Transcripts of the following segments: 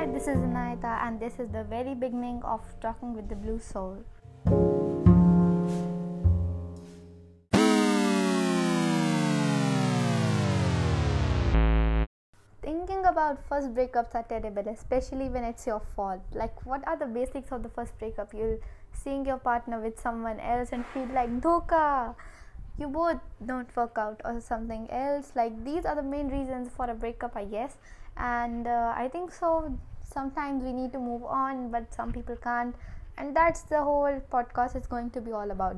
This is Anayata, and this is the very beginning of Talking with the Blue Soul. Thinking about first breakups are terrible, especially when it's your fault. Like, what are the basics of the first breakup? You'll seeing your partner with someone else and feel like dhoka. You both don't work out or something else. Like, these are the main reasons for a breakup, I guess. And uh, I think so. Sometimes we need to move on, but some people can't. And that's the whole podcast is going to be all about.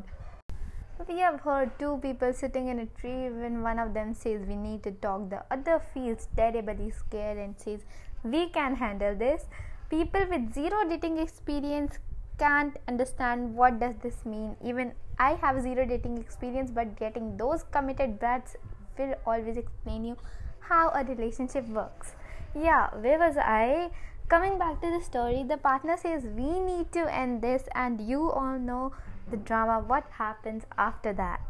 We have heard two people sitting in a tree when one of them says we need to talk, the other feels terribly scared and says we can handle this. People with zero dating experience can't understand what does this mean. Even I have zero dating experience, but getting those committed brats will always explain you how a relationship works. Yeah, where was I? Coming back to the story, the partner says we need to end this, and you all know the drama, what happens after that.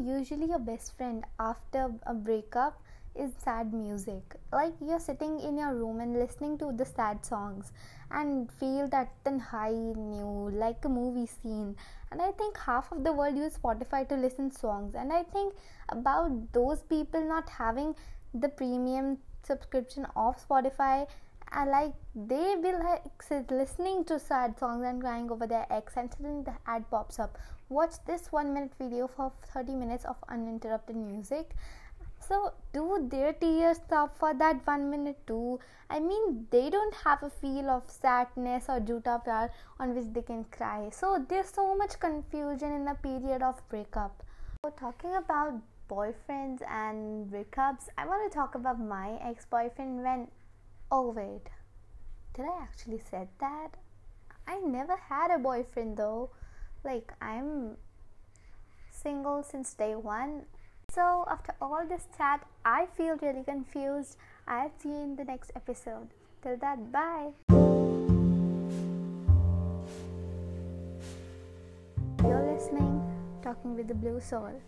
Usually, your best friend after a breakup is sad music. Like you're sitting in your room and listening to the sad songs and feel that high new like a movie scene. And I think half of the world use Spotify to listen songs. And I think about those people not having the premium subscription of Spotify and like they will like listening to sad songs and crying over their ex and suddenly the ad pops up. Watch this one minute video for 30 minutes of uninterrupted music. So do their tears stop for that one minute too? I mean they don't have a feel of sadness or juta pyar on which they can cry. So there's so much confusion in the period of breakup. So talking about boyfriends and breakups i want to talk about my ex-boyfriend when Oh, wait. Did I actually said that? I never had a boyfriend though. Like, I'm single since day one. So, after all this chat, I feel really confused. I'll see you in the next episode. Till that, bye. You're listening, Talking with the Blue Soul.